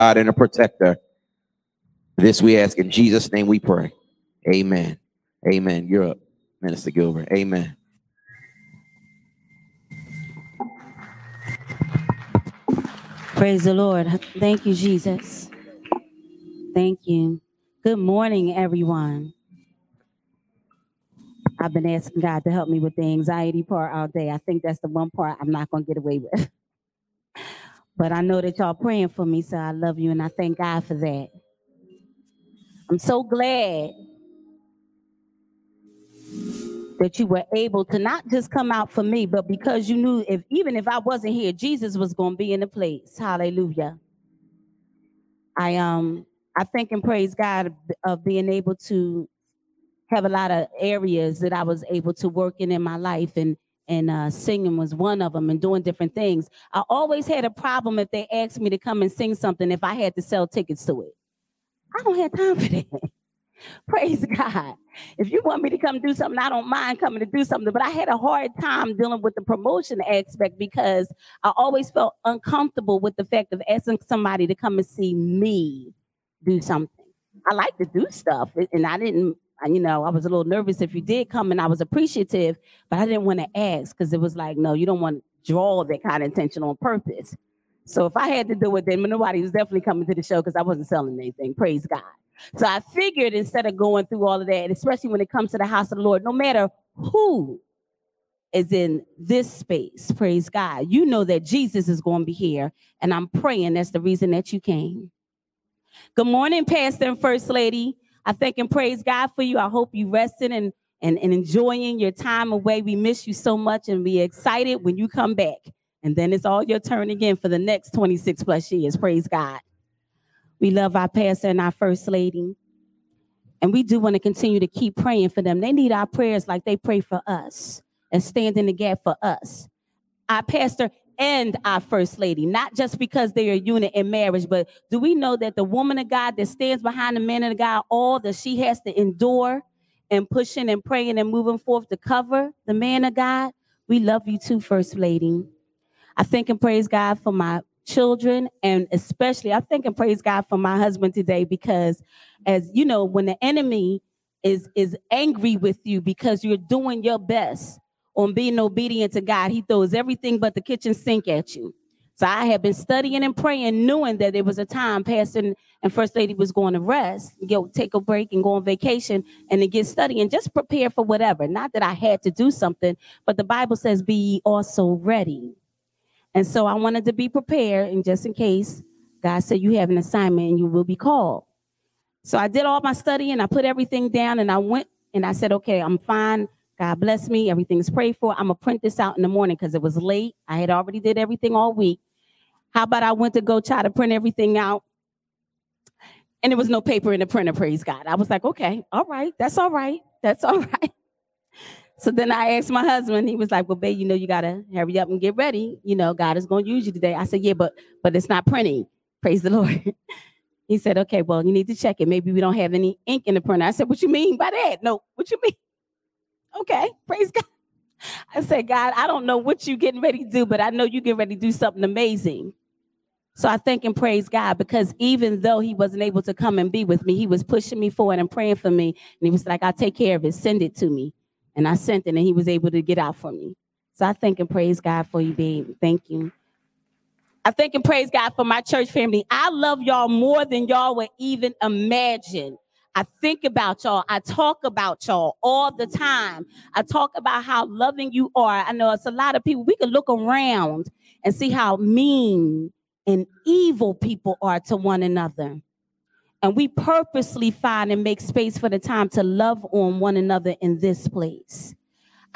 God and a protector. This we ask in Jesus' name we pray. Amen. Amen. You're up, Minister Gilbert. Amen. Praise the Lord. Thank you, Jesus. Thank you. Good morning, everyone. I've been asking God to help me with the anxiety part all day. I think that's the one part I'm not going to get away with. but I know that y'all praying for me, so I love you and I thank God for that. I'm so glad that you were able to not just come out for me, but because you knew if even if I wasn't here, Jesus was going to be in the place. Hallelujah. I um I thank and praise God of being able to have a lot of areas that I was able to work in in my life and and uh, singing was one of them and doing different things. I always had a problem if they asked me to come and sing something if I had to sell tickets to it. I don't have time for that. Praise God. If you want me to come do something, I don't mind coming to do something. But I had a hard time dealing with the promotion aspect because I always felt uncomfortable with the fact of asking somebody to come and see me do something. I like to do stuff, and I didn't. You know, I was a little nervous if you did come, and I was appreciative, but I didn't want to ask because it was like, no, you don't want to draw that kind of attention on purpose. So if I had to do it, then nobody was definitely coming to the show because I wasn't selling anything. Praise God. So I figured instead of going through all of that, especially when it comes to the house of the Lord, no matter who is in this space, praise God, you know that Jesus is going to be here. And I'm praying that's the reason that you came. Good morning, Pastor and First Lady. I thank and praise God for you. I hope you rested and, and, and enjoying your time away. We miss you so much and we excited when you come back. And then it's all your turn again for the next 26 plus years. Praise God. We love our pastor and our first lady. And we do want to continue to keep praying for them. They need our prayers like they pray for us and stand in the gap for us. Our pastor and our first lady, not just because they're a unit in marriage, but do we know that the woman of God that stands behind the man of God, all that she has to endure and pushing and praying and moving forth to cover the man of God? We love you too, first lady. I thank and praise God for my children and especially I thank and praise God for my husband today because as you know when the enemy is is angry with you because you're doing your best on being obedient to God he throws everything but the kitchen sink at you so I have been studying and praying knowing that there was a time pastor and first lady was going to rest go take a break and go on vacation and to get studying just prepare for whatever not that I had to do something but the Bible says be also ready and so I wanted to be prepared, and just in case, God said you have an assignment and you will be called. So I did all my studying, I put everything down, and I went and I said, okay, I'm fine. God bless me. Everything's prayed for. I'm gonna print this out in the morning because it was late. I had already did everything all week. How about I went to go try to print everything out? And there was no paper in the printer, praise God. I was like, okay, all right, that's all right. That's all right. So then I asked my husband, he was like, Well, babe, you know, you gotta hurry up and get ready. You know, God is gonna use you today. I said, Yeah, but but it's not printing. Praise the Lord. he said, Okay, well, you need to check it. Maybe we don't have any ink in the printer. I said, What you mean by that? No, what you mean? Okay, praise God. I said, God, I don't know what you're getting ready to do, but I know you're getting ready to do something amazing. So I thank and praise God because even though he wasn't able to come and be with me, he was pushing me forward and praying for me. And he was like, I'll take care of it. Send it to me. And I sent it and he was able to get out for me. So I thank and praise God for you, babe. Thank you. I thank and praise God for my church family. I love y'all more than y'all would even imagine. I think about y'all. I talk about y'all all the time. I talk about how loving you are. I know it's a lot of people. We can look around and see how mean and evil people are to one another. And we purposely find and make space for the time to love on one another in this place.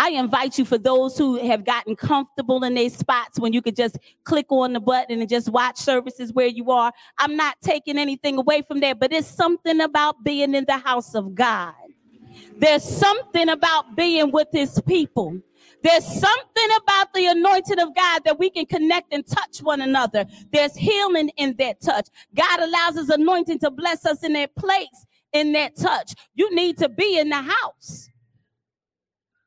I invite you for those who have gotten comfortable in their spots when you could just click on the button and just watch services where you are. I'm not taking anything away from that, but it's something about being in the house of God. There's something about being with his people. There's something about the anointing of God that we can connect and touch one another. There's healing in that touch. God allows his anointing to bless us in that place, in that touch. You need to be in the house.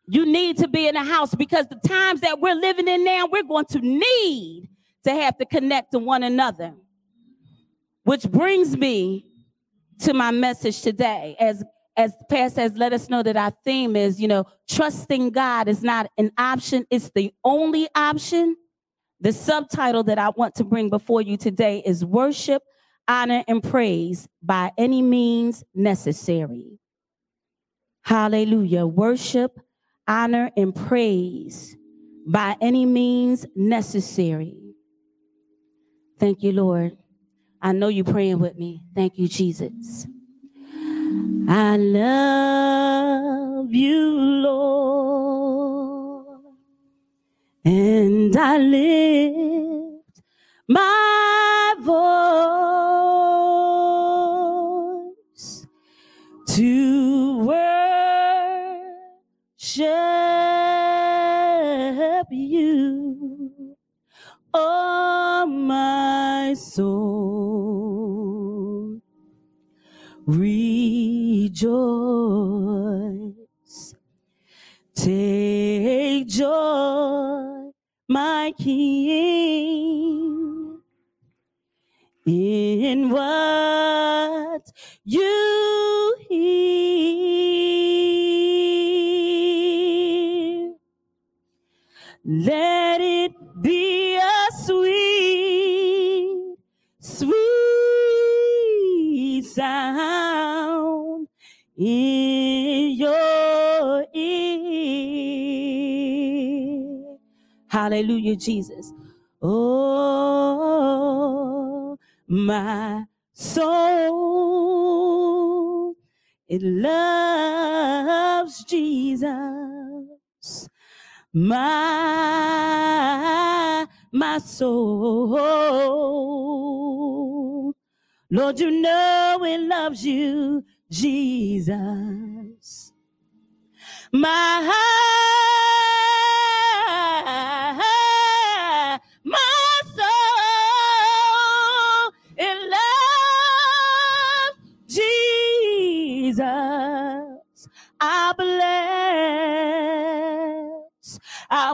You need to be in the house because the times that we're living in now, we're going to need to have to connect to one another. Which brings me to my message today. As as Pastor has let us know that our theme is, you know, trusting God is not an option, it's the only option. The subtitle that I want to bring before you today is Worship, Honor, and Praise by Any Means Necessary. Hallelujah. Worship, honor, and praise by any means necessary. Thank you, Lord. I know you're praying with me. Thank you, Jesus. I love you, Lord, and I lift my my soul. Rejoice, take joy, my King, in what you Hallelujah, Jesus. Oh, my soul, it loves Jesus my my soul. Lord, you know it loves you, Jesus. My my Jesus. I bless, I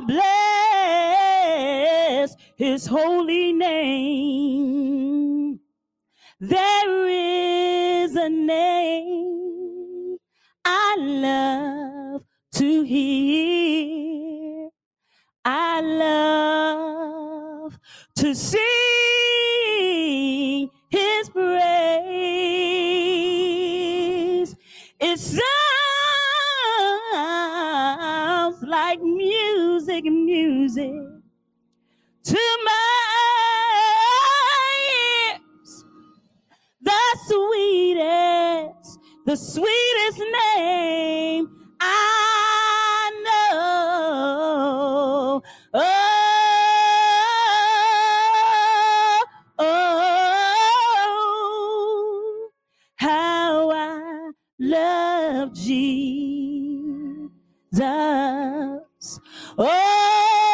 bless his holy name. There is a name I love to hear. I love to sing his praise. Music, music to my ears. The sweetest, the sweetest name I know. Oh, oh, love Jesus. Oh,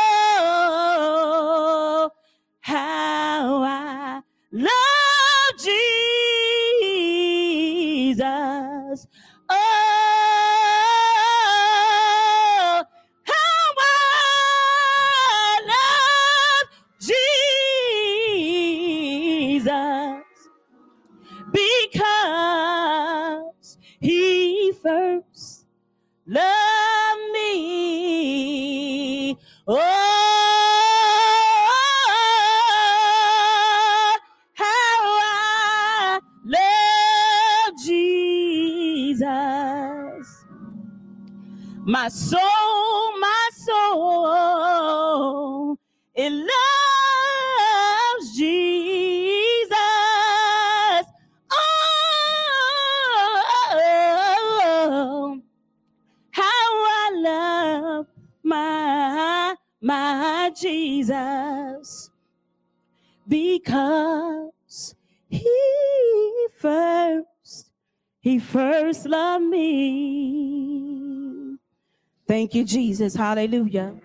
Thank you, Jesus. Hallelujah.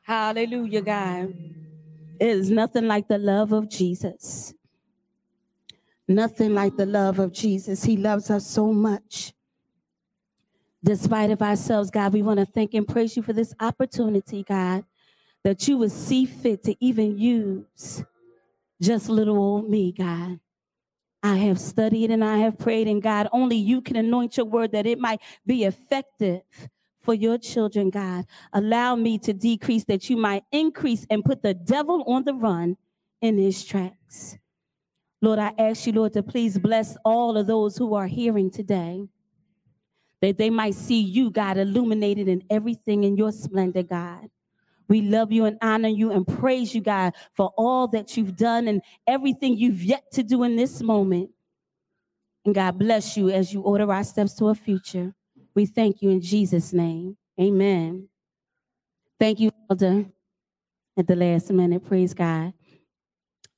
Hallelujah, God. It is nothing like the love of Jesus. Nothing like the love of Jesus. He loves us so much. Despite of ourselves, God, we want to thank and praise you for this opportunity, God, that you would see fit to even use just little old me, God. I have studied and I have prayed, and God, only you can anoint your word that it might be effective for your children, God. Allow me to decrease that you might increase and put the devil on the run in his tracks. Lord, I ask you, Lord, to please bless all of those who are hearing today, that they might see you, God, illuminated in everything in your splendor, God. We love you and honor you and praise you, God, for all that you've done and everything you've yet to do in this moment. And God bless you as you order our steps to a future. We thank you in Jesus' name. Amen. Thank you, Elder, at the last minute. Praise God.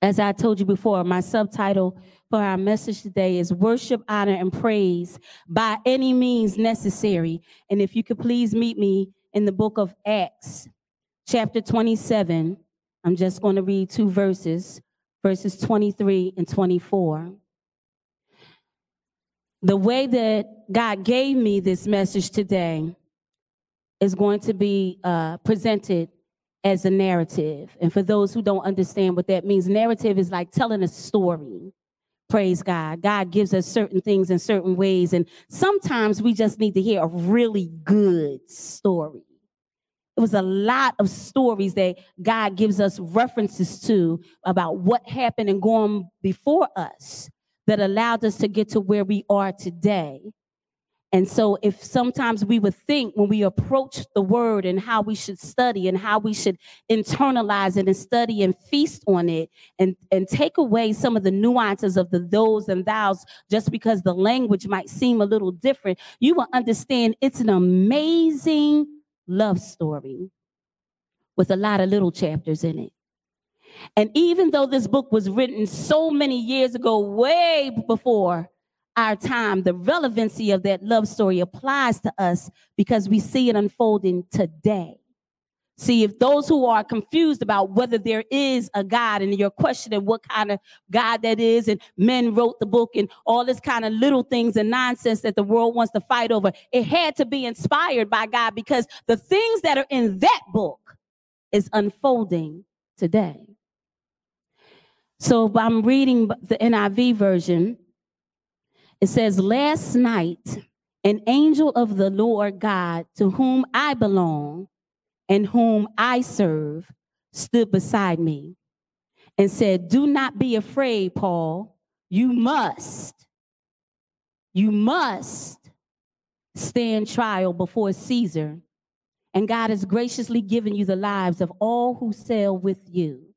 As I told you before, my subtitle for our message today is Worship, Honor, and Praise by any means necessary. And if you could please meet me in the book of Acts, chapter 27. I'm just going to read two verses, verses 23 and 24. The way that God gave me this message today is going to be uh, presented as a narrative. And for those who don't understand what that means, narrative is like telling a story. Praise God. God gives us certain things in certain ways. And sometimes we just need to hear a really good story. It was a lot of stories that God gives us references to about what happened and going before us that allowed us to get to where we are today. And so, if sometimes we would think when we approach the word and how we should study and how we should internalize it and study and feast on it and, and take away some of the nuances of the those and thous just because the language might seem a little different, you will understand it's an amazing love story with a lot of little chapters in it. And even though this book was written so many years ago, way before our time, the relevancy of that love story applies to us because we see it unfolding today. See, if those who are confused about whether there is a God and you're questioning what kind of God that is, and men wrote the book and all this kind of little things and nonsense that the world wants to fight over, it had to be inspired by God because the things that are in that book is unfolding today. So I'm reading the NIV version. It says, Last night, an angel of the Lord God to whom I belong and whom I serve stood beside me and said, Do not be afraid, Paul. You must, you must stand trial before Caesar. And God has graciously given you the lives of all who sail with you.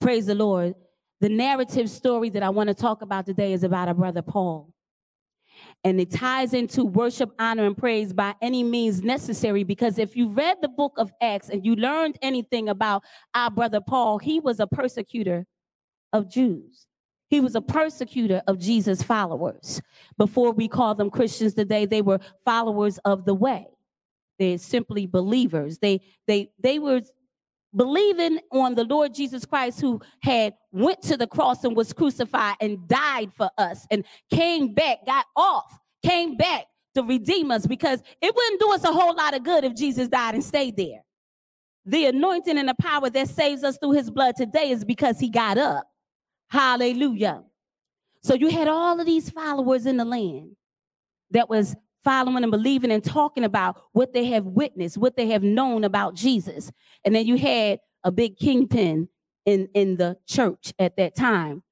Praise the Lord. The narrative story that I want to talk about today is about our brother Paul. And it ties into worship, honor, and praise by any means necessary. Because if you read the book of Acts and you learned anything about our brother Paul, he was a persecutor of Jews. He was a persecutor of Jesus' followers. Before we call them Christians today, they were followers of the way. They're simply believers. They they they were believing on the Lord Jesus Christ who had went to the cross and was crucified and died for us and came back, got off, came back to redeem us because it wouldn't do us a whole lot of good if Jesus died and stayed there. The anointing and the power that saves us through his blood today is because he got up. Hallelujah. So you had all of these followers in the land that was following and believing and talking about what they have witnessed, what they have known about Jesus. And then you had a big kingpin in, in the church at that time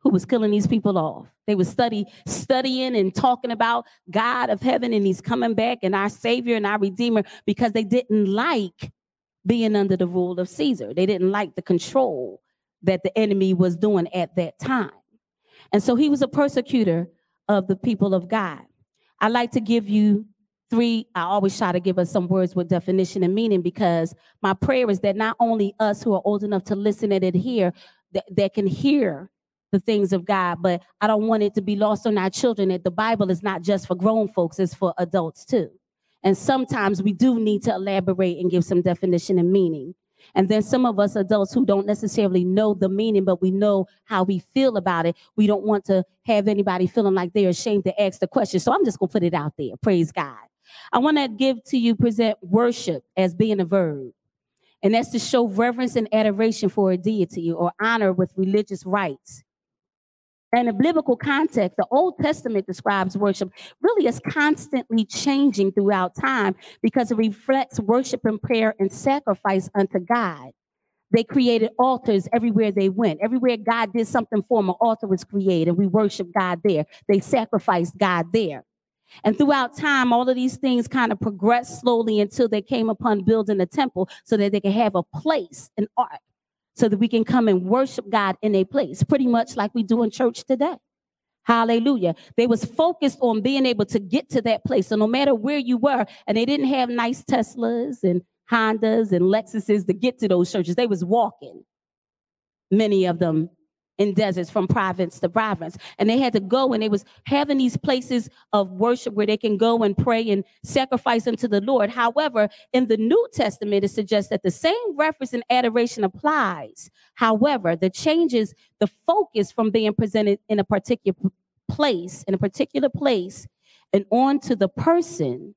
who was killing these people off. They were study, studying and talking about God of heaven, and he's coming back and our Savior and our Redeemer because they didn't like being under the rule of Caesar. They didn't like the control that the enemy was doing at that time. And so he was a persecutor of the people of God. I like to give you three. I always try to give us some words with definition and meaning because my prayer is that not only us who are old enough to listen and adhere, that, that can hear the things of God, but I don't want it to be lost on our children that the Bible is not just for grown folks, it's for adults too. And sometimes we do need to elaborate and give some definition and meaning. And then some of us adults who don't necessarily know the meaning, but we know how we feel about it. We don't want to have anybody feeling like they're ashamed to ask the question. So I'm just going to put it out there. Praise God. I want to give to you, present worship as being a verb. And that's to show reverence and adoration for a deity or honor with religious rites. And in biblical context, the Old Testament describes worship really as constantly changing throughout time because it reflects worship and prayer and sacrifice unto God. They created altars everywhere they went. Everywhere God did something for them, an altar was created. We worship God there. They sacrificed God there. And throughout time, all of these things kind of progressed slowly until they came upon building a temple so that they could have a place, an ark, so that we can come and worship God in a place, pretty much like we do in church today. Hallelujah. They was focused on being able to get to that place. So no matter where you were, and they didn't have nice Teslas and Hondas and Lexuses to get to those churches. They was walking, many of them in deserts from province to province. And they had to go and they was having these places of worship where they can go and pray and sacrifice unto the Lord. However, in the New Testament, it suggests that the same reference and adoration applies. However, the changes the focus from being presented in a particular place, in a particular place, and on to the person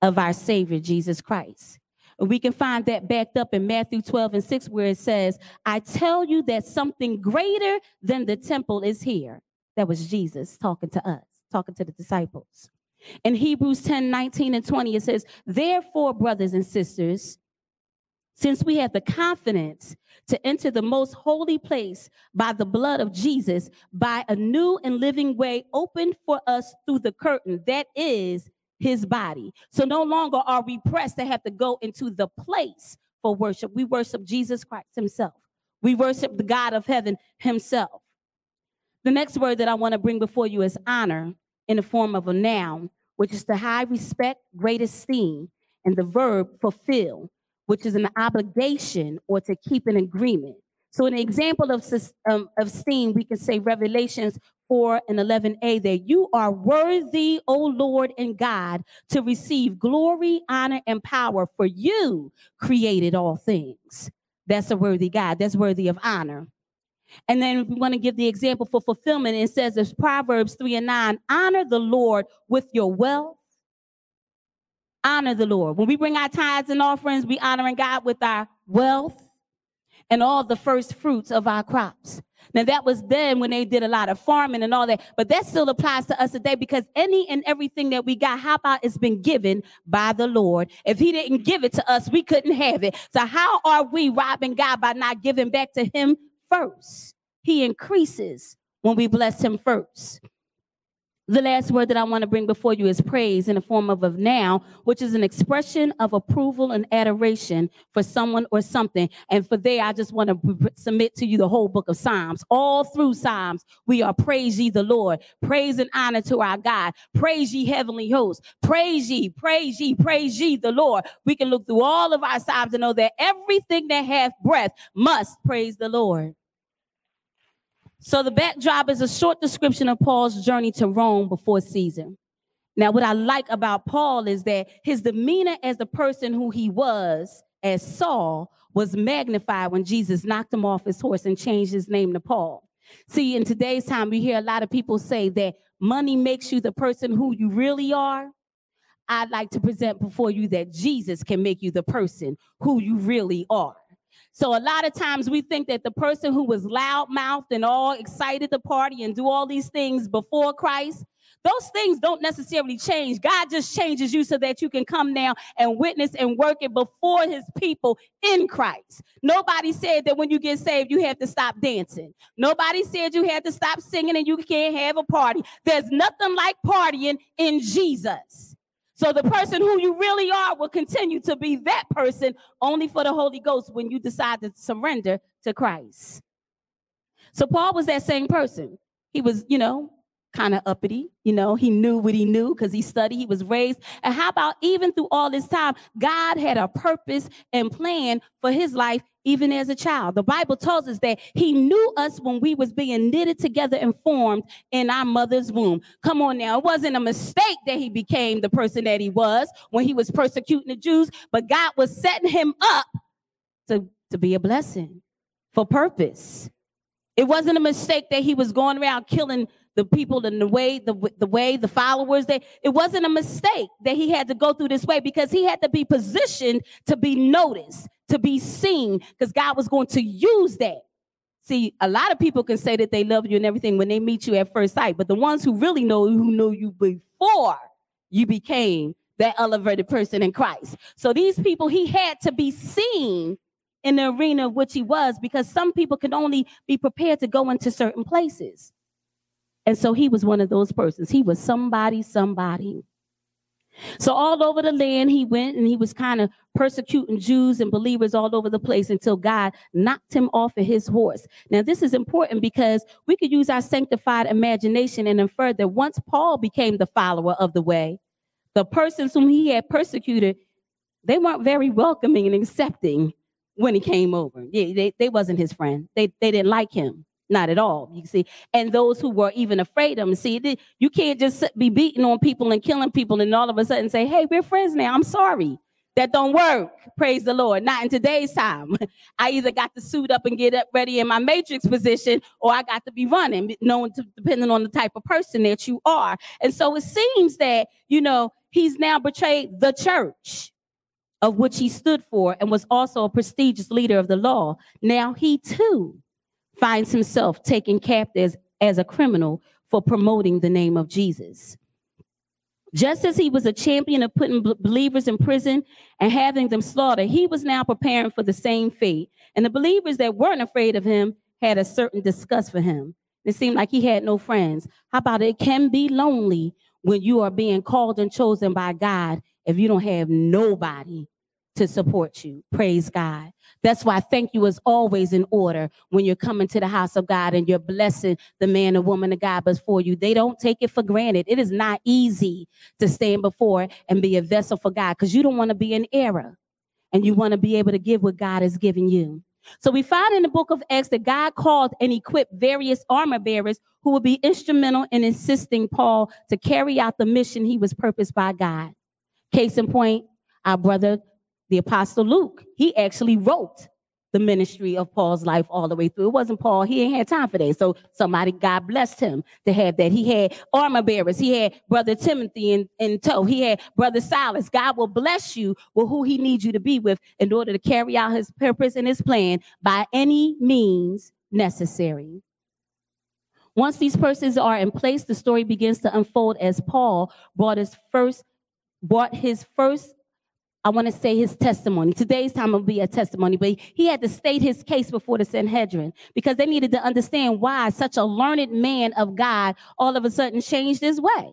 of our Savior, Jesus Christ. We can find that backed up in Matthew 12 and 6, where it says, I tell you that something greater than the temple is here. That was Jesus talking to us, talking to the disciples. In Hebrews 10 19 and 20, it says, Therefore, brothers and sisters, since we have the confidence to enter the most holy place by the blood of Jesus, by a new and living way opened for us through the curtain, that is his body. So no longer are we pressed to have to go into the place for worship. We worship Jesus Christ himself. We worship the God of heaven himself. The next word that I want to bring before you is honor in the form of a noun, which is to high respect, great esteem, and the verb fulfill, which is an obligation or to keep an agreement. So, an example of, um, of esteem, we can say Revelations 4 and 11a that you are worthy, O Lord and God, to receive glory, honor, and power, for you created all things. That's a worthy God. That's worthy of honor. And then we want to give the example for fulfillment. It says, as Proverbs 3 and 9, honor the Lord with your wealth. Honor the Lord. When we bring our tithes and offerings, we honoring God with our wealth and all the first fruits of our crops. Now that was then when they did a lot of farming and all that, but that still applies to us today because any and everything that we got, how about it's been given by the Lord? If He didn't give it to us, we couldn't have it. So how are we robbing God by not giving back to Him first? He increases when we bless Him first. The last word that I want to bring before you is praise in the form of a now, which is an expression of approval and adoration for someone or something. And for there, I just want to submit to you the whole book of Psalms. All through Psalms, we are praise ye the Lord, praise and honor to our God, praise ye heavenly hosts, praise ye, praise ye, praise ye the Lord. We can look through all of our Psalms and know that everything that hath breath must praise the Lord. So the backdrop is a short description of Paul's journey to Rome before Caesar. Now, what I like about Paul is that his demeanor as the person who he was, as Saul, was magnified when Jesus knocked him off his horse and changed his name to Paul. See, in today's time, we hear a lot of people say that money makes you the person who you really are. I'd like to present before you that Jesus can make you the person who you really are. So a lot of times we think that the person who was loudmouthed and all excited to party and do all these things before Christ, those things don't necessarily change. God just changes you so that you can come now and witness and work it before his people in Christ. Nobody said that when you get saved, you have to stop dancing. Nobody said you had to stop singing and you can't have a party. There's nothing like partying in Jesus. So the person who you really are will continue to be that person only for the Holy Ghost when you decide to surrender to Christ. So Paul was that same person. He was, you know, kind of uppity. You know, he knew what he knew because he studied, he was raised. And how about even through all this time, God had a purpose and plan for his life even as a child. The Bible tells us that he knew us when we was being knitted together and formed in our mother's womb. Come on now, it wasn't a mistake that he became the person that he was when he was persecuting the Jews, but God was setting him up to, to be a blessing for purpose. It wasn't a mistake that he was going around killing the people in the way, the, the way, the followers. That it wasn't a mistake that he had to go through this way because he had to be positioned to be noticed, to be seen, because God was going to use that. See, a lot of people can say that they love you and everything when they meet you at first sight, but the ones who really know who know you before you became that elevated person in Christ. So these people, he had to be seen in the arena of which he was because some people can only be prepared to go into certain places. And so he was one of those persons. He was somebody, somebody. So all over the land he went and he was kind of persecuting Jews and believers all over the place until God knocked him off of his horse. Now this is important because we could use our sanctified imagination and infer that once Paul became the follower of the way, the persons whom he had persecuted, they weren't very welcoming and accepting when he came over. Yeah, they, they wasn't his friend. They, they didn't like him. Not at all. You see, and those who were even afraid of him. See, you can't just be beating on people and killing people and all of a sudden say, "Hey, we're friends now." I'm sorry. That don't work. Praise the Lord. Not in today's time. I either got to suit up and get up ready in my matrix position, or I got to be running, knowing to, depending on the type of person that you are. And so it seems that you know he's now betrayed the church of which he stood for and was also a prestigious leader of the law. Now he too finds himself taken captive as a criminal for promoting the name of Jesus. Just as he was a champion of putting believers in prison and having them slaughtered, he was now preparing for the same fate. And the believers that weren't afraid of him had a certain disgust for him. It seemed like he had no friends. How about it? it can be lonely when you are being called and chosen by God if you don't have nobody to support you. Praise God. That's why thank you is always in order when you're coming to the house of God and you're blessing the man or woman of God before you. They don't take it for granted. It is not easy to stand before and be a vessel for God because you don't want to be in error and you want to be able to give what God has given you. So we find in the book of Acts that God called and equipped various armor bearers who would be instrumental in assisting Paul to carry out the mission he was purposed by God. Case in point, our brother the apostle Luke, he actually wrote the ministry of Paul's life all the way through. It wasn't Paul, he ain't had time for that. So somebody, God blessed him to have that. He had armor bearers, he had brother Timothy in, in tow, he had brother Silas. God will bless you with who he needs you to be with in order to carry out his purpose and his plan by any means necessary. Once these persons are in place, the story begins to unfold as Paul brought his first brought his first I want to say his testimony. Today's time will be a testimony, but he had to state his case before the Sanhedrin because they needed to understand why such a learned man of God all of a sudden changed his way.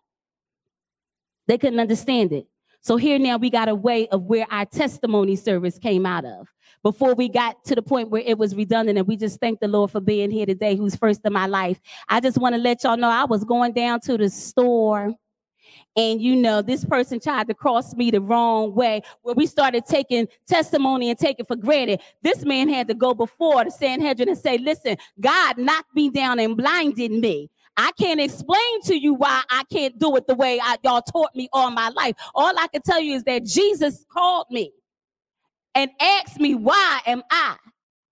They couldn't understand it. So here now we got a way of where our testimony service came out of. Before we got to the point where it was redundant, and we just thank the Lord for being here today, who's first in my life. I just want to let y'all know I was going down to the store and you know this person tried to cross me the wrong way where we started taking testimony and taking for granted this man had to go before the sanhedrin and say listen god knocked me down and blinded me I can't explain to you why I can't do it the way I, y'all taught me all my life. All I can tell you is that Jesus called me and asked me, why am I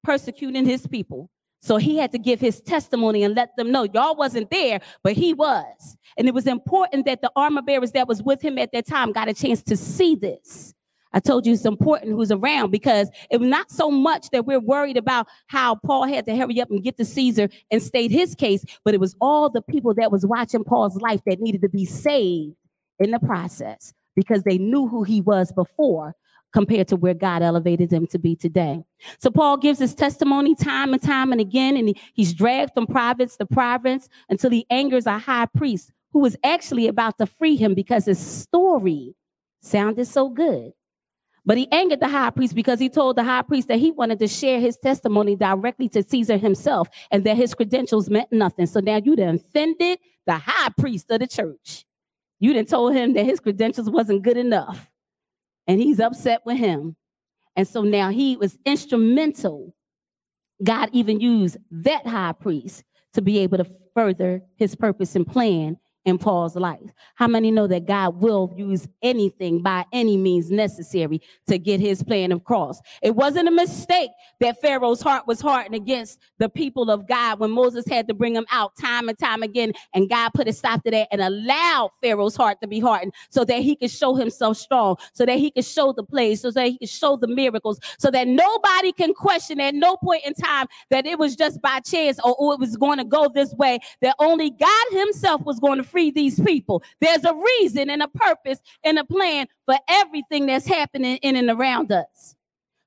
persecuting his people? So he had to give his testimony and let them know y'all wasn't there, but he was. And it was important that the armor bearers that was with him at that time got a chance to see this. I told you it's important who's around because it was not so much that we're worried about how Paul had to hurry up and get to Caesar and state his case, but it was all the people that was watching Paul's life that needed to be saved in the process because they knew who he was before compared to where God elevated them to be today. So Paul gives his testimony time and time and again, and he, he's dragged from province to province until he angers a high priest who was actually about to free him because his story sounded so good. But he angered the high priest because he told the high priest that he wanted to share his testimony directly to Caesar himself and that his credentials meant nothing. So now you done offended the high priest of the church. You done told him that his credentials wasn't good enough and he's upset with him. And so now he was instrumental. God even used that high priest to be able to further his purpose and plan in Paul's life. How many know that God will use anything by any means necessary to get his plan across? It wasn't a mistake that Pharaoh's heart was hardened against the people of God when Moses had to bring them out time and time again. And God put a stop to that and allowed Pharaoh's heart to be hardened so that he could show himself strong, so that he could show the plays, so that he could show the miracles, so that nobody can question at no point in time that it was just by chance or, or it was going to go this way, that only God himself was going to free these people. There's a reason and a purpose and a plan for everything that's happening in and around us.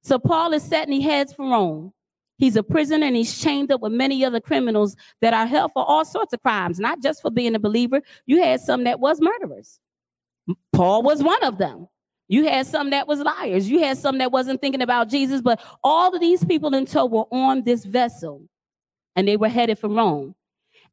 So Paul is setting his heads for Rome. He's a prisoner and he's chained up with many other criminals that are held for all sorts of crimes, not just for being a believer. You had some that was murderers. Paul was one of them. You had some that was liars. You had some that wasn't thinking about Jesus, but all of these people in tow were on this vessel and they were headed for Rome.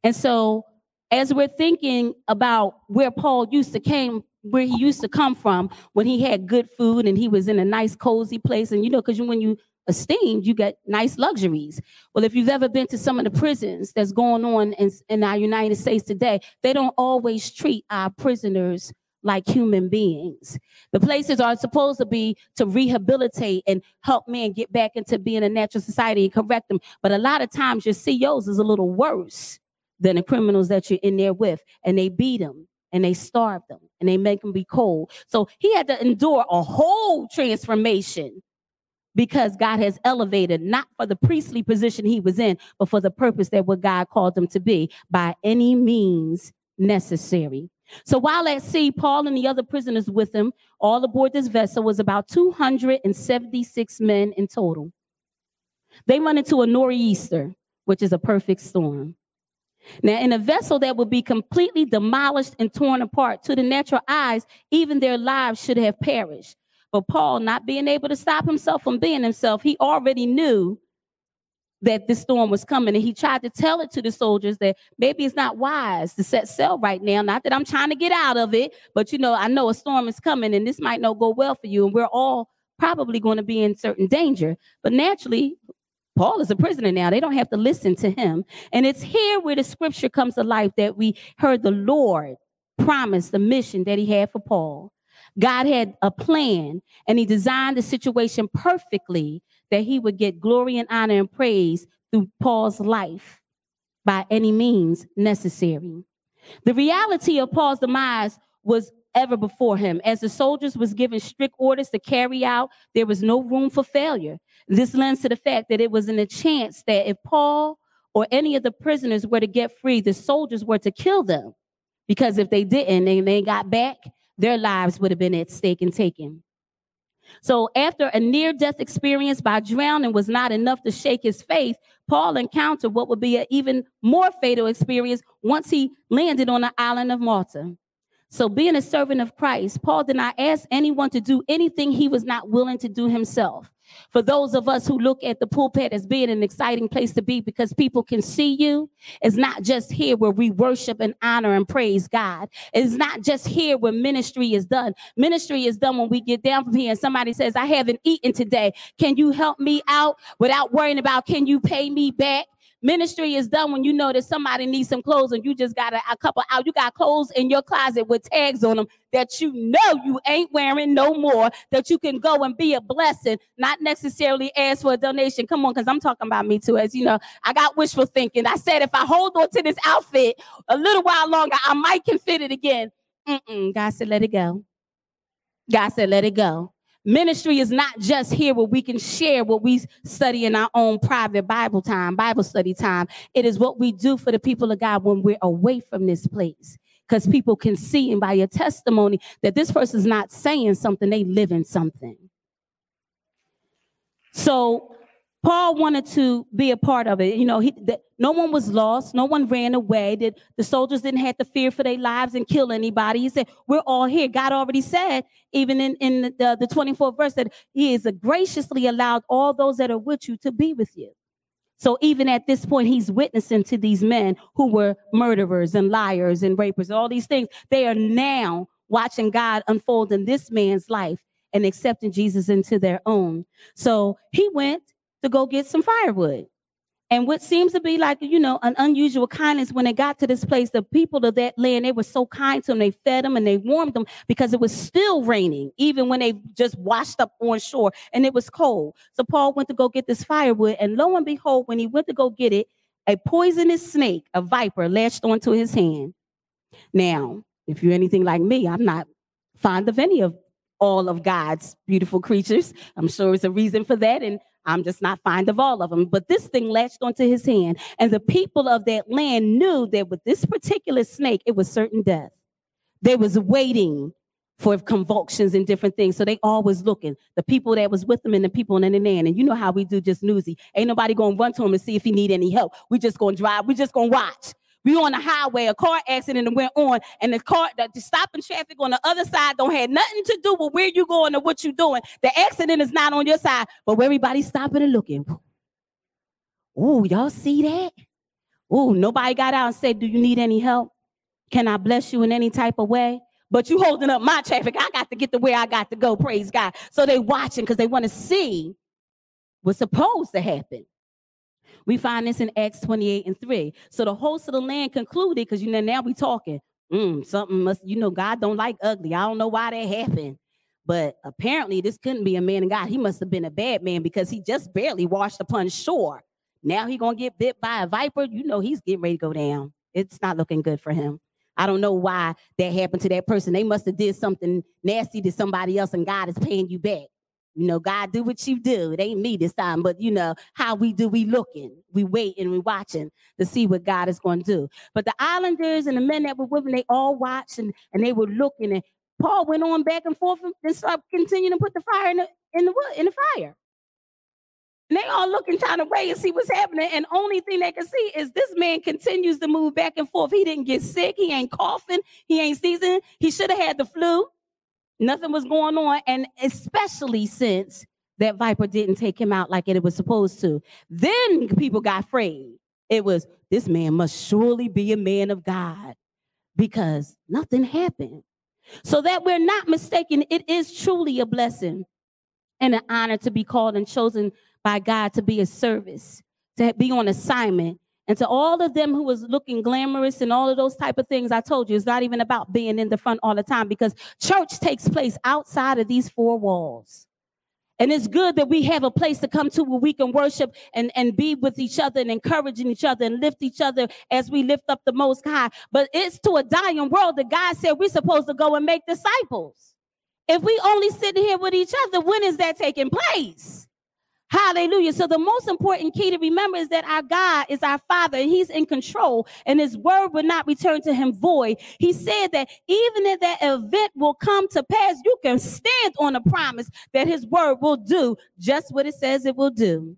And so as we're thinking about where Paul used to came, where he used to come from when he had good food and he was in a nice cozy place, and you know, because when you esteemed, you get nice luxuries. Well, if you've ever been to some of the prisons that's going on in, in our United States today, they don't always treat our prisoners like human beings. The places are supposed to be to rehabilitate and help men get back into being a natural society and correct them. But a lot of times your CEOs is a little worse than the criminals that you're in there with. And they beat them and they starve them and they make them be cold. So he had to endure a whole transformation because God has elevated not for the priestly position he was in, but for the purpose that what God called him to be by any means necessary. So while at sea, Paul and the other prisoners with him, all aboard this vessel, was about 276 men in total. They run into a nor'easter, which is a perfect storm. Now, in a vessel that would be completely demolished and torn apart to the natural eyes, even their lives should have perished. But Paul, not being able to stop himself from being himself, he already knew that this storm was coming. And he tried to tell it to the soldiers that maybe it's not wise to set sail right now. Not that I'm trying to get out of it, but you know, I know a storm is coming and this might not go well for you. And we're all probably going to be in certain danger. But naturally, Paul is a prisoner now. They don't have to listen to him. And it's here where the scripture comes to life that we heard the Lord promise the mission that he had for Paul. God had a plan and he designed the situation perfectly that he would get glory and honor and praise through Paul's life by any means necessary. The reality of Paul's demise was ever before him. As the soldiers was given strict orders to carry out, there was no room for failure. This lends to the fact that it was in a chance that if Paul or any of the prisoners were to get free, the soldiers were to kill them. Because if they didn't and they got back, their lives would have been at stake and taken. So after a near death experience by drowning was not enough to shake his faith, Paul encountered what would be an even more fatal experience once he landed on the island of Malta. So, being a servant of Christ, Paul did not ask anyone to do anything he was not willing to do himself. For those of us who look at the pulpit as being an exciting place to be because people can see you, it's not just here where we worship and honor and praise God. It's not just here where ministry is done. Ministry is done when we get down from here and somebody says, I haven't eaten today. Can you help me out without worrying about can you pay me back? Ministry is done when you know that somebody needs some clothes and you just got a, a couple out. You got clothes in your closet with tags on them that you know you ain't wearing no more, that you can go and be a blessing, not necessarily ask for a donation. Come on, because I'm talking about me too. As you know, I got wishful thinking. I said if I hold on to this outfit a little while longer, I might can fit it again. Mm-mm. God said, let it go. God said, let it go. Ministry is not just here where we can share what we study in our own private Bible time, Bible study time. It is what we do for the people of God when we're away from this place. Because people can see and by your testimony that this person's not saying something, they live in something. So Paul wanted to be a part of it. You know, he, that no one was lost. No one ran away. That the soldiers didn't have to fear for their lives and kill anybody. He said, we're all here. God already said, even in, in the, the 24th verse, that he is graciously allowed all those that are with you to be with you. So even at this point, he's witnessing to these men who were murderers and liars and rapers, all these things. They are now watching God unfold in this man's life and accepting Jesus into their own. So he went to go get some firewood. And what seems to be like, you know, an unusual kindness when they got to this place, the people of that land, they were so kind to them. They fed them and they warmed them because it was still raining, even when they just washed up on shore and it was cold. So Paul went to go get this firewood. And lo and behold, when he went to go get it, a poisonous snake, a viper, latched onto his hand. Now, if you're anything like me, I'm not fond of any of all of God's beautiful creatures. I'm sure there's a reason for that. And I'm just not fond of all of them. But this thing latched onto his hand. And the people of that land knew that with this particular snake, it was certain death. They was waiting for convulsions and different things. So they always looking. The people that was with them and the people in the land. And you know how we do just newsy. Ain't nobody gonna run to him and see if he need any help. We just gonna drive. We just gonna watch. We on the highway, a car accident and went on, and the car, the, the stopping traffic on the other side don't have nothing to do with where you going or what you doing. The accident is not on your side, but where everybody's stopping and looking. Oh, y'all see that? Oh, nobody got out and said, Do you need any help? Can I bless you in any type of way? But you holding up my traffic. I got to get to where I got to go. Praise God. So they watching because they want to see what's supposed to happen. We find this in Acts 28 and 3. So the host of the land concluded, because you know, now we talking. Mm, something must, you know, God don't like ugly. I don't know why that happened. But apparently, this couldn't be a man of God. He must have been a bad man because he just barely washed upon shore. Now he gonna get bit by a viper. You know he's getting ready to go down. It's not looking good for him. I don't know why that happened to that person. They must have did something nasty to somebody else, and God is paying you back. You know, God do what you do. It ain't me this time, but you know how we do. We looking, we waiting, and we watching to see what God is going to do. But the islanders and the men that were with him, they all watched and, and they were looking. And Paul went on back and forth and started continuing to put the fire in the in the wood in the fire. And they all looking trying to wait and see what's happening. And only thing they can see is this man continues to move back and forth. He didn't get sick. He ain't coughing. He ain't sneezing. He should have had the flu. Nothing was going on. And especially since that viper didn't take him out like it was supposed to. Then people got afraid. It was, this man must surely be a man of God because nothing happened. So that we're not mistaken, it is truly a blessing and an honor to be called and chosen by God to be a service, to be on assignment, and to all of them who was looking glamorous and all of those type of things, I told you, it's not even about being in the front all the time because church takes place outside of these four walls. And it's good that we have a place to come to where we can worship and, and be with each other and encouraging each other and lift each other as we lift up the most high. But it's to a dying world that God said we're supposed to go and make disciples. If we only sitting here with each other, when is that taking place? Hallelujah. So the most important key to remember is that our God is our Father and He's in control and His word will not return to Him void. He said that even if that event will come to pass, you can stand on a promise that His word will do just what it says it will do.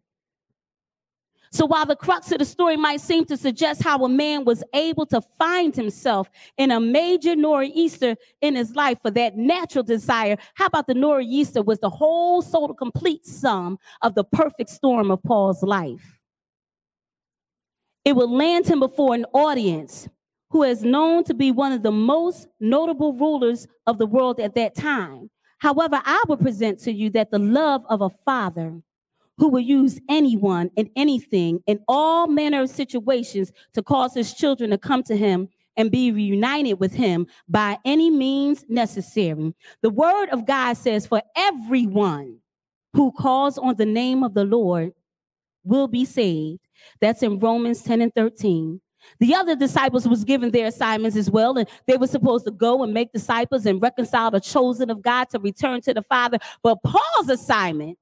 So while the crux of the story might seem to suggest how a man was able to find himself in a major nor'easter in his life for that natural desire, how about the nor'easter was the whole of complete sum of the perfect storm of Paul's life? It would land him before an audience who is known to be one of the most notable rulers of the world at that time. However, I will present to you that the love of a father who will use anyone and anything in all manner of situations to cause his children to come to him and be reunited with him by any means necessary. The word of God says, For everyone who calls on the name of the Lord will be saved. That's in Romans 10 and 13. The other disciples was given their assignments as well, and they were supposed to go and make disciples and reconcile the chosen of God to return to the Father. But Paul's assignment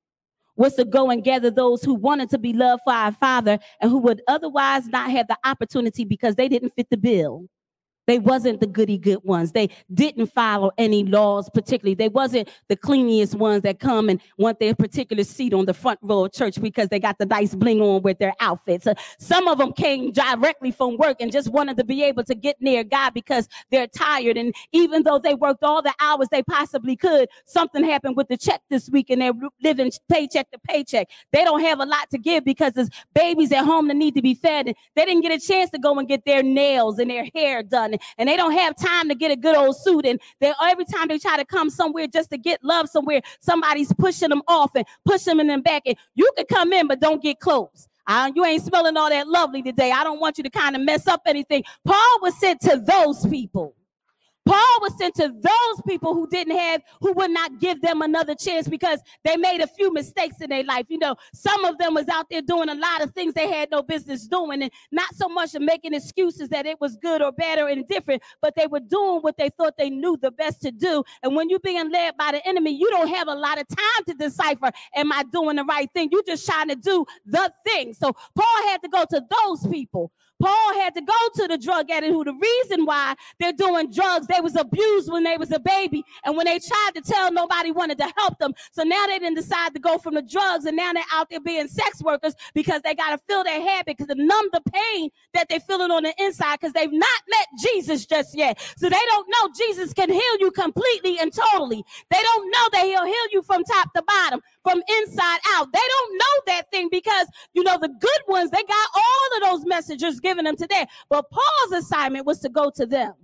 was to go and gather those who wanted to be loved by our Father and who would otherwise not have the opportunity because they didn't fit the bill. They wasn't the goody good ones. They didn't follow any laws particularly. They wasn't the cleanest ones that come and want their particular seat on the front row of church because they got the nice bling on with their outfits. Uh, some of them came directly from work and just wanted to be able to get near God because they're tired. And even though they worked all the hours they possibly could, something happened with the check this week and they're living paycheck to paycheck. They don't have a lot to give because there's babies at home that need to be fed. And they didn't get a chance to go and get their nails and their hair done and they don't have time to get a good old suit. And they every time they try to come somewhere just to get love somewhere, somebody's pushing them off and pushing them in the back. And you can come in, but don't get close. I, you ain't smelling all that lovely today. I don't want you to kind of mess up anything. Paul was sent to those people. Paul was sent to those people who didn't have, who would not give them another chance because they made a few mistakes in their life. You know, some of them was out there doing a lot of things they had no business doing, and not so much of making excuses that it was good or bad or indifferent, but they were doing what they thought they knew the best to do. And when you're being led by the enemy, you don't have a lot of time to decipher, am I doing the right thing? You're just trying to do the thing. So Paul had to go to those people Paul had to go to the drug addict who the reason why they're doing drugs, they was abused when they was a baby. And when they tried to tell, nobody wanted to help them. So now they didn't decide to go from the drugs and now they're out there being sex workers because they got to fill their habit because to numb the pain that they're feeling on the inside because they've not met Jesus just yet. So they don't know Jesus can heal you completely and totally. They don't know that he'll heal you from top to bottom from inside out. They don't know that thing because, you know, the good ones, they got all of those messages given them today. But Paul's assignment was to go to them.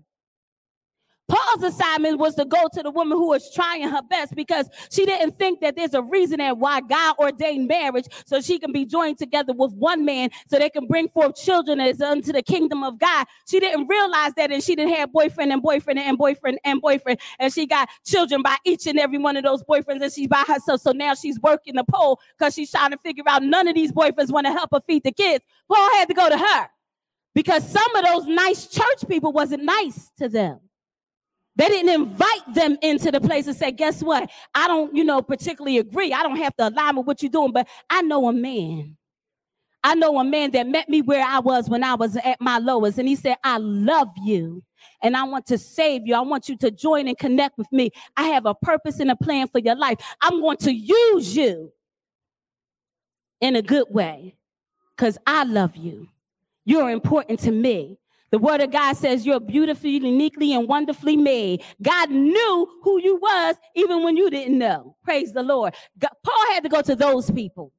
Paul's assignment was to go to the woman who was trying her best because she didn't think that there's a reason that why God ordained marriage so she can be joined together with one man so they can bring forth children as unto the kingdom of God. She didn't realize that and she didn't have boyfriend and boyfriend and boyfriend and boyfriend and she got children by each and every one of those boyfriends and she's by herself. So now she's working the pole because she's trying to figure out none of these boyfriends want to help her feed the kids. Paul had to go to her because some of those nice church people wasn't nice to them. They didn't invite them into the place and say, guess what? I don't, you know, particularly agree. I don't have to align with what you're doing, but I know a man. I know a man that met me where I was when I was at my lowest. And he said, I love you and I want to save you. I want you to join and connect with me. I have a purpose and a plan for your life. I'm going to use you in a good way because I love you. You're important to me. The word of God says you're beautifully, uniquely, and wonderfully made. God knew who you was even when you didn't know. Praise the Lord. God, Paul had to go to those people.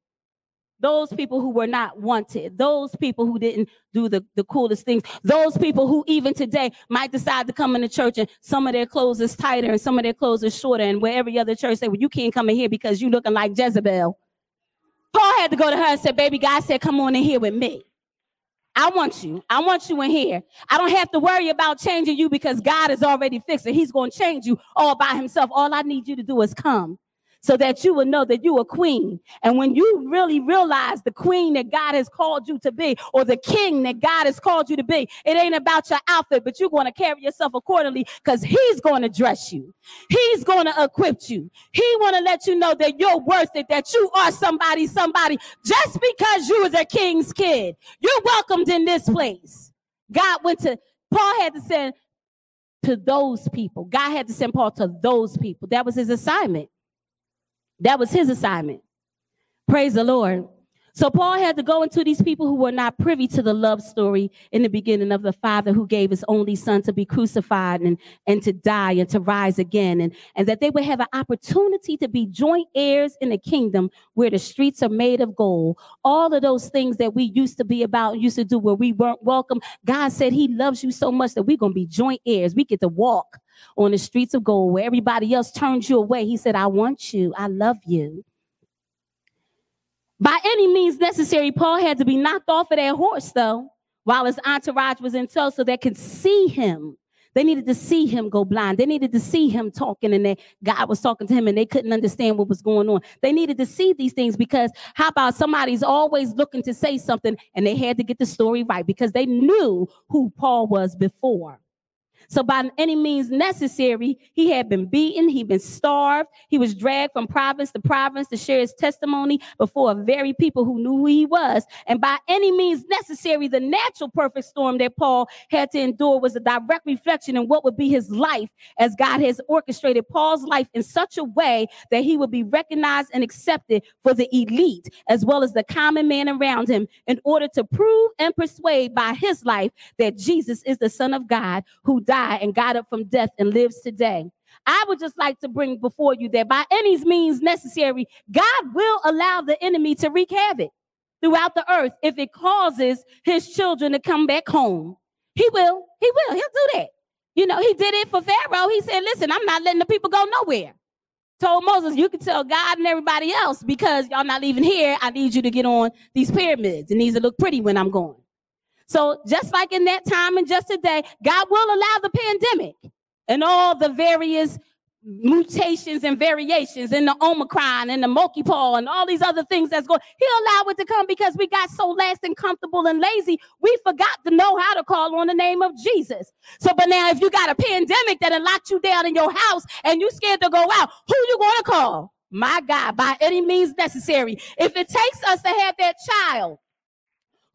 Those people who were not wanted, those people who didn't do the, the coolest things, those people who even today might decide to come into church and some of their clothes is tighter and some of their clothes is shorter, and where every other church say, Well, you can't come in here because you looking like Jezebel. Paul had to go to her and say, Baby, God said, Come on in here with me. I want you. I want you in here. I don't have to worry about changing you because God is already fixed. He's going to change you all by himself. All I need you to do is come so that you will know that you are queen. And when you really realize the queen that God has called you to be, or the king that God has called you to be, it ain't about your outfit, but you're going to carry yourself accordingly because He's going to dress you. He's going to equip you. He want to let you know that you're worth it, that you are somebody, somebody, just because you are the king's kid. You're welcomed in this place. God went to, Paul had to send to those people. God had to send Paul to those people. That was his assignment. That was his assignment. Praise the Lord. So Paul had to go into these people who were not privy to the love story in the beginning of the father who gave his only son to be crucified and, and to die and to rise again. And, and that they would have an opportunity to be joint heirs in the kingdom where the streets are made of gold. All of those things that we used to be about, used to do where we weren't welcome. God said he loves you so much that we're going to be joint heirs. We get to walk on the streets of gold where everybody else turns you away. He said, I want you. I love you. By any means necessary, Paul had to be knocked off of that horse, though, while his entourage was in tow so they could see him. They needed to see him go blind. They needed to see him talking, and they, God was talking to him, and they couldn't understand what was going on. They needed to see these things because how about somebody's always looking to say something, and they had to get the story right because they knew who Paul was before. So by any means necessary, he had been beaten, he'd been starved, he was dragged from province to province to share his testimony before very people who knew who he was. And by any means necessary, the natural perfect storm that Paul had to endure was a direct reflection in what would be his life as God has orchestrated Paul's life in such a way that he would be recognized and accepted for the elite as well as the common man around him in order to prove and persuade by his life that Jesus is the son of God who died and got up from death and lives today. I would just like to bring before you that by any means necessary, God will allow the enemy to wreak havoc throughout the earth if it causes his children to come back home. He will. He will. He'll do that. You know, he did it for Pharaoh. He said, Listen, I'm not letting the people go nowhere. told Moses, You can tell God and everybody else because y'all not leaving here. I need you to get on these pyramids. It needs to look pretty when I'm going. So, just like in that time and just today, God will allow the pandemic and all the various mutations and variations in the Omicron and the monkeypox and all these other things that's going. He'll allow it to come because we got so lax and comfortable and lazy, we forgot to know how to call on the name of Jesus. So, but now if you got a pandemic that locked you down in your house and you scared to go out, who you going to call? My God, by any means necessary. If it takes us to have that child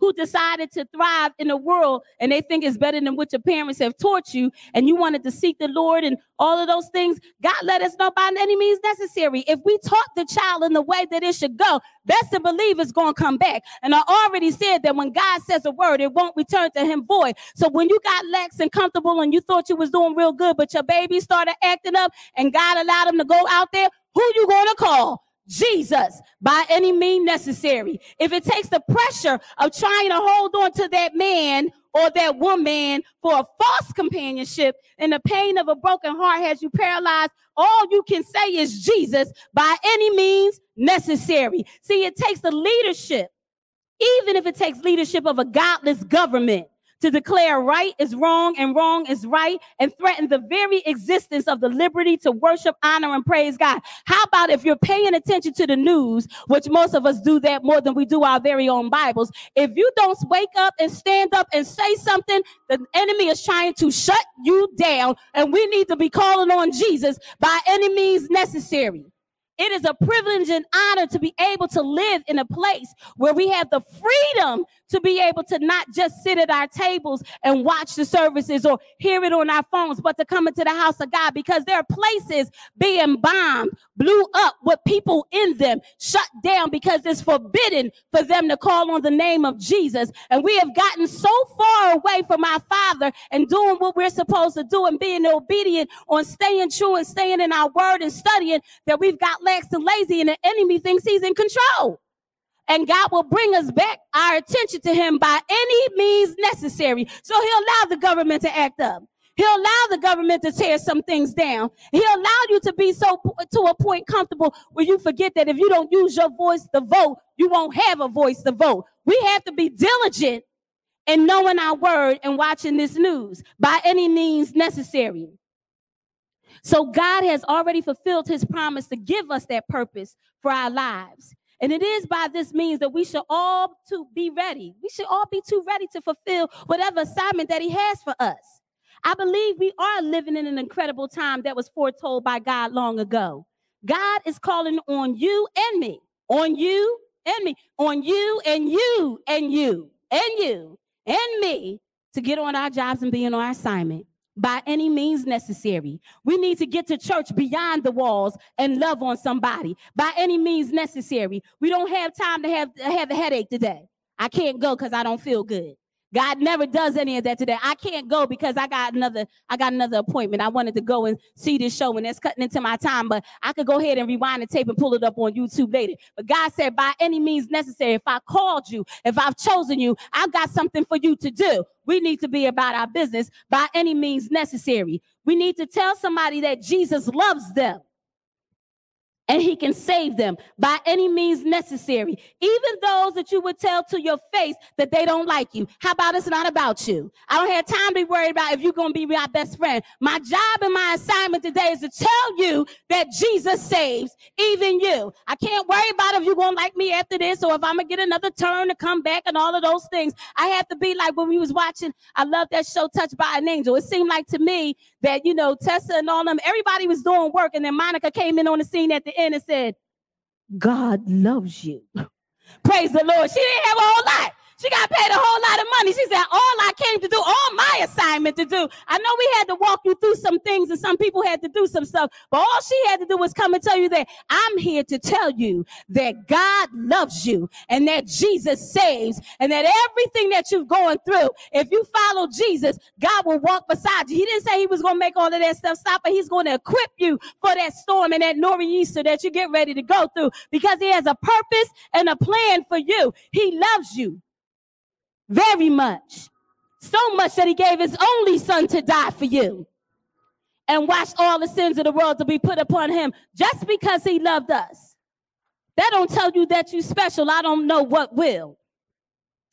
who decided to thrive in the world and they think it's better than what your parents have taught you, and you wanted to seek the Lord and all of those things, God let us know by any means necessary. If we taught the child in the way that it should go, best to believe it's going to come back. And I already said that when God says a word, it won't return to him void. So when you got lax and comfortable and you thought you was doing real good, but your baby started acting up and God allowed him to go out there, who you going to call? Jesus by any means necessary. If it takes the pressure of trying to hold on to that man or that woman for a false companionship and the pain of a broken heart has you paralyzed, all you can say is Jesus by any means necessary. See, it takes the leadership, even if it takes leadership of a godless government to declare right is wrong and wrong is right and threaten the very existence of the liberty to worship, honor, and praise God. How about if you're paying attention to the news, which most of us do that more than we do our very own Bibles? If you don't wake up and stand up and say something, the enemy is trying to shut you down, and we need to be calling on Jesus by any means necessary. It is a privilege and honor to be able to live in a place where we have the freedom to be able to not just sit at our tables and watch the services or hear it on our phones, but to come into the house of God because there are places being bombed, blew up with people in them, shut down because it's forbidden for them to call on the name of Jesus. And we have gotten so far away from our Father and doing what we're supposed to do and being obedient on staying true and staying in our word and studying that we've got lax and lazy and the enemy thinks he's in control and God will bring us back our attention to him by any means necessary. So he'll allow the government to act up. He'll allow the government to tear some things down. He'll allow you to be so to a point comfortable where you forget that if you don't use your voice to vote, you won't have a voice to vote. We have to be diligent in knowing our word and watching this news by any means necessary. So God has already fulfilled his promise to give us that purpose for our lives. And it is by this means that we should all to be ready. We should all be too ready to fulfill whatever assignment that he has for us. I believe we are living in an incredible time that was foretold by God long ago. God is calling on you and me, on you and me, on you and you and you and you and me to get on our jobs and be on our assignment by any means necessary. We need to get to church beyond the walls and love on somebody by any means necessary. We don't have time to have, have a headache today. I can't go because I don't feel good. God never does any of that today. I can't go because I got another I got another appointment. I wanted to go and see this show and that's cutting into my time, but I could go ahead and rewind the tape and pull it up on YouTube later. But God said by any means necessary, if I called you, if I've chosen you, I've got something for you to do. We need to be about our business by any means necessary. We need to tell somebody that Jesus loves them and he can save them by any means necessary. Even those that you would tell to your face that they don't like you. How about it's not about you? I don't have time to be worried about if you're going to be my best friend. My job and my assignment today is to tell you that Jesus saves even you. I can't worry about if you're going to like me after this or if I'm going to get another turn to come back and all of those things. I have to be like when we was watching, I love that show Touched by an Angel. It seemed like to me that, you know, Tessa and all them, everybody was doing work and then Monica came in on the scene at the end and said, God loves you. Praise the Lord. She didn't have a whole lot. She got paid a whole lot of money. She said, All I came to do, all my assignment to do. I know we had to walk you through some things and some people had to do some stuff, but all she had to do was come and tell you that I'm here to tell you that God loves you and that Jesus saves and that everything that you're going through, if you follow Jesus, God will walk beside you. He didn't say he was going to make all of that stuff stop, but he's going to equip you for that storm and that nor'easter that you get ready to go through because he has a purpose and a plan for you. He loves you very much. So much that he gave his only son to die for you. and watch all the sins of the world to be put upon him just because he loved us. That don't tell you that you special. I don't know what will.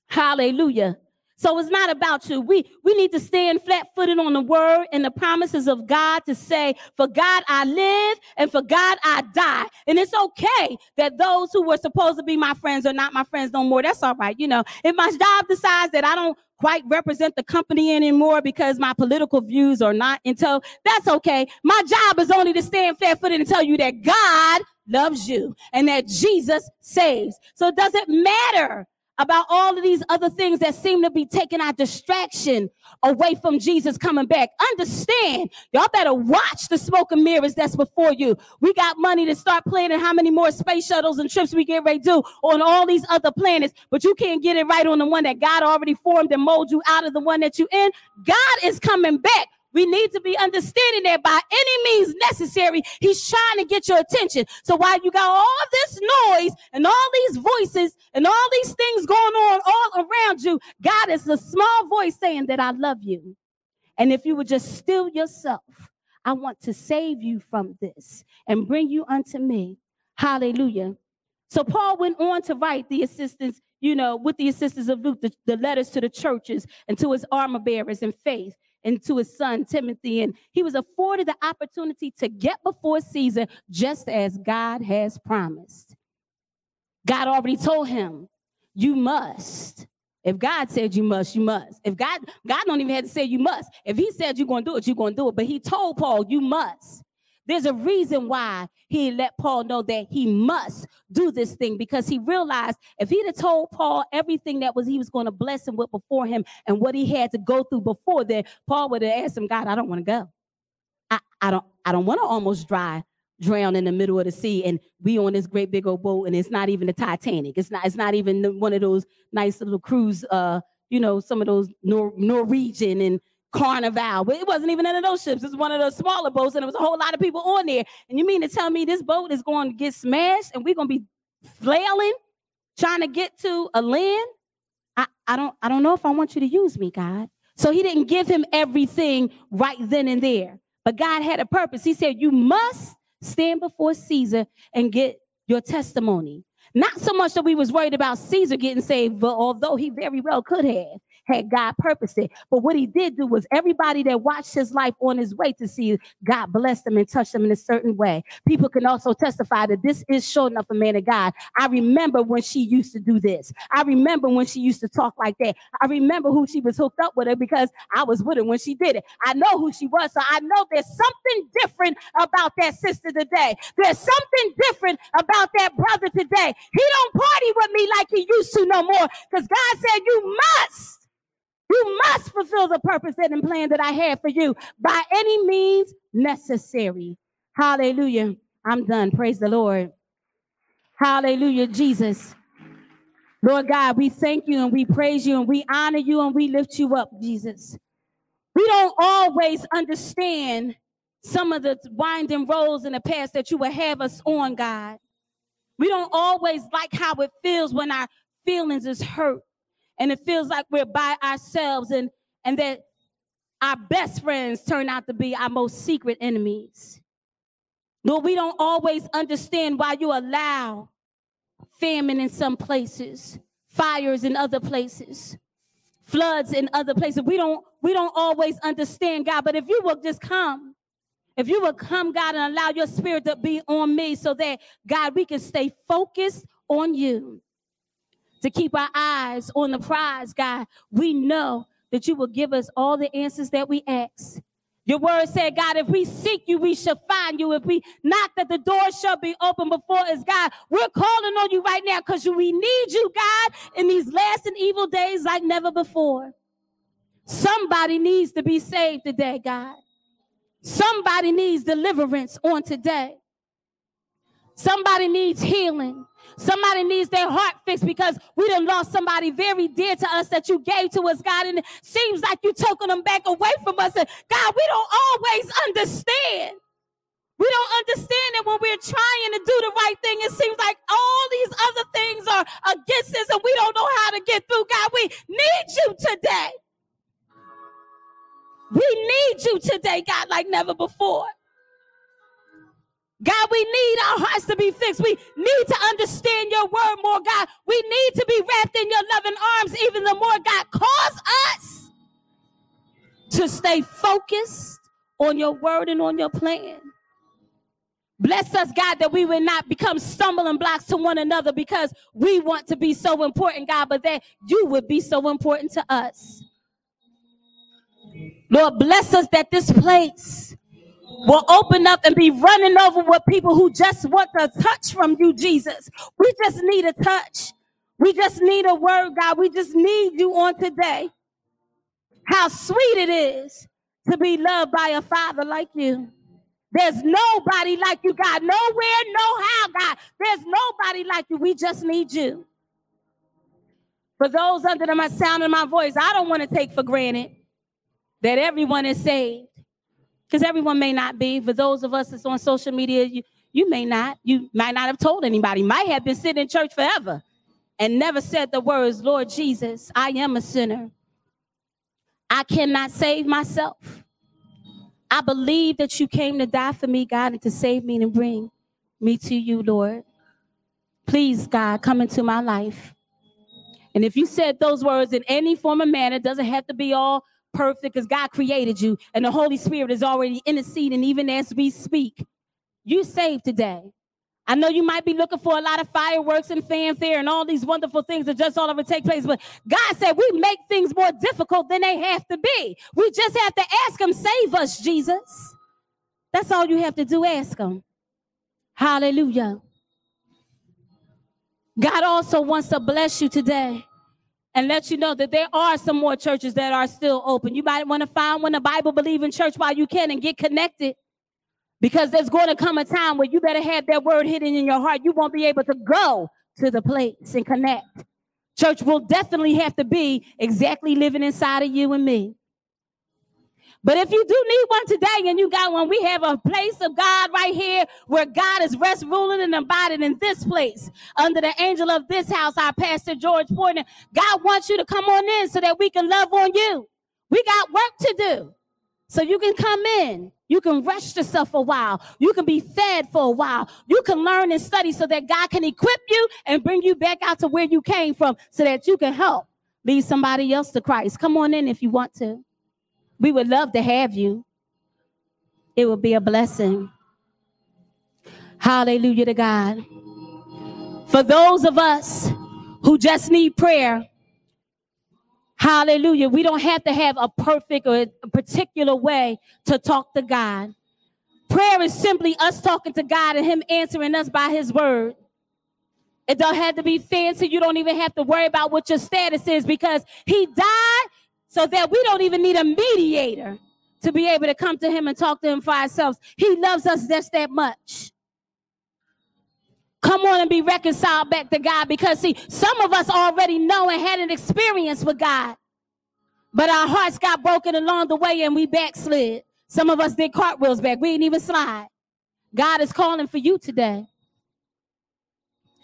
Hallelujah. So it's not about you. We we need to stand flat-footed on the word and the promises of God to say, "For God I live, and for God I die." And it's okay that those who were supposed to be my friends are not my friends no more. That's all right. You know, if my job decides that I don't quite represent the company anymore because my political views are not until that's okay. My job is only to stand flat-footed and tell you that God loves you and that Jesus saves. So it doesn't matter about all of these other things that seem to be taking our distraction away from Jesus coming back. Understand, y'all better watch the smoke and mirrors that's before you. We got money to start planning how many more space shuttles and trips we get ready to do on all these other planets, but you can't get it right on the one that God already formed and molded you out of the one that you in. God is coming back. We need to be understanding that by any means necessary, he's trying to get your attention. So while you got all this noise and all these voices and all these things going on all around you, God is a small voice saying that I love you. And if you would just still yourself, I want to save you from this and bring you unto me. Hallelujah. So Paul went on to write the assistance, you know, with the assistance of Luke, the, the letters to the churches and to his armor bearers in faith and to his son Timothy. And he was afforded the opportunity to get before Caesar just as God has promised. God already told him, you must. If God said you must, you must. If God, God don't even have to say you must. If he said you're to do it, you're to do it. But he told Paul, you must. There's a reason why he let Paul know that he must do this thing because he realized if he'd have told Paul everything that was he was going to bless him with before him and what he had to go through before that, Paul would have asked him, God, I don't want to go. I, I don't I don't want to almost dry drown in the middle of the sea and we on this great big old boat and it's not even the Titanic. It's not it's not even one of those nice little cruise uh you know some of those Nor- Norwegian and Carnival. But it wasn't even one of those ships. It was one of those smaller boats, and there was a whole lot of people on there. And you mean to tell me this boat is going to get smashed and we're going to be flailing, trying to get to a land? I, I don't I don't know if I want you to use me, God. So he didn't give him everything right then and there. But God had a purpose. He said, You must stand before Caesar and get your testimony. Not so much that we was worried about Caesar getting saved, but although he very well could have had God purposed it. But what he did do was everybody that watched his life on his way to see God bless them and touch them in a certain way. People can also testify that this is sure enough a man of God. I remember when she used to do this. I remember when she used to talk like that. I remember who she was hooked up with her because I was with her when she did it. I know who she was. So I know there's something different about that sister today. There's something different about that brother today. He don't party with me like he used to no more because God said you must you must fulfill the purpose and plan that I have for you by any means necessary. Hallelujah. I'm done. Praise the Lord. Hallelujah, Jesus. Lord God, we thank you and we praise you and we honor you and we lift you up, Jesus. We don't always understand some of the winding roads in the past that you would have us on, God. We don't always like how it feels when our feelings is hurt and it feels like we're by ourselves and and that our best friends turn out to be our most secret enemies. Lord, we don't always understand why you allow famine in some places, fires in other places, floods in other places. We don't we don't always understand, God, but if you will just come, if you will come, God, and allow your spirit to be on me so that, God, we can stay focused on you to keep our eyes on the prize, God. We know that you will give us all the answers that we ask. Your word said, God, if we seek you, we shall find you. If we knock, that the door shall be open before us, God. We're calling on you right now because we need you, God, in these last and evil days like never before. Somebody needs to be saved today, God. Somebody needs deliverance on today. Somebody needs healing. Somebody needs their heart fixed because we done lost somebody very dear to us that you gave to us, God. And it seems like you're taking them back away from us. And God, we don't always understand. We don't understand that when we're trying to do the right thing, it seems like all these other things are against us and we don't know how to get through. God, we need you today. We need you today, God, like never before. God, we need our hearts to be fixed. We need to understand your word more, God. We need to be wrapped in your loving arms even the more, God. Cause us to stay focused on your word and on your plan. Bless us, God, that we will not become stumbling blocks to one another because we want to be so important, God, but that you would be so important to us. Lord, bless us that this place will open up and be running over with people who just want a touch from you, Jesus. We just need a touch. We just need a word, God. We just need you on today. How sweet it is to be loved by a father like you. There's nobody like you, God. Nowhere, no how, God. There's nobody like you. We just need you. For those under the sound of my voice, I don't want to take for granted that everyone is saved because everyone may not be. For those of us that's on social media, you, you may not. You might not have told anybody. Might have been sitting in church forever and never said the words, Lord Jesus, I am a sinner. I cannot save myself. I believe that you came to die for me, God, and to save me and bring me to you, Lord. Please, God, come into my life. And if you said those words in any form of manner, it doesn't have to be all perfect because God created you and the Holy Spirit is already interceding even as we speak. You saved today. I know you might be looking for a lot of fireworks and fanfare and all these wonderful things that just all over take place, but God said we make things more difficult than they have to be. We just have to ask Him, save us, Jesus. That's all you have to do, ask Him. Hallelujah. God also wants to bless you today and let you know that there are some more churches that are still open. You might want to find one a Bible believing church while you can and get connected. Because there's going to come a time where you better have that word hidden in your heart. You won't be able to go to the place and connect. Church will definitely have to be exactly living inside of you and me. But if you do need one today and you got one, we have a place of God right here where God is rest, ruling, and abiding in this place under the angel of this house, our pastor George Porter. God wants you to come on in so that we can love on you. We got work to do. So you can come in. You can rest yourself a while. You can be fed for a while. You can learn and study so that God can equip you and bring you back out to where you came from so that you can help lead somebody else to Christ. Come on in if you want to. We would love to have you. It would be a blessing. Hallelujah to God. For those of us who just need prayer, Hallelujah. We don't have to have a perfect or a particular way to talk to God. Prayer is simply us talking to God and Him answering us by His word. It don't have to be fancy. You don't even have to worry about what your status is because He died so that we don't even need a mediator to be able to come to Him and talk to Him for ourselves. He loves us just that much. Come on and be reconciled back to God because, see, some of us already know and had an experience with God, but our hearts got broken along the way and we backslid. Some of us did cartwheels back. We didn't even slide. God is calling for you today.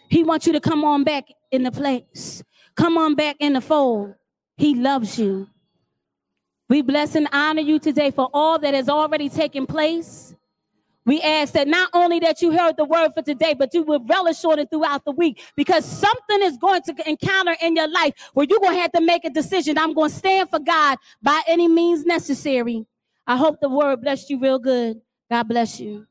He wants you to come on back in the place. Come on back in the fold. He loves you. We bless and honor you today for all that has already taken place. We ask that not only that you heard the word for today, but you will relish on it throughout the week because something is going to encounter in your life where you're going to have to make a decision. I'm going to stand for God by any means necessary. I hope the word blessed you real good. God bless you.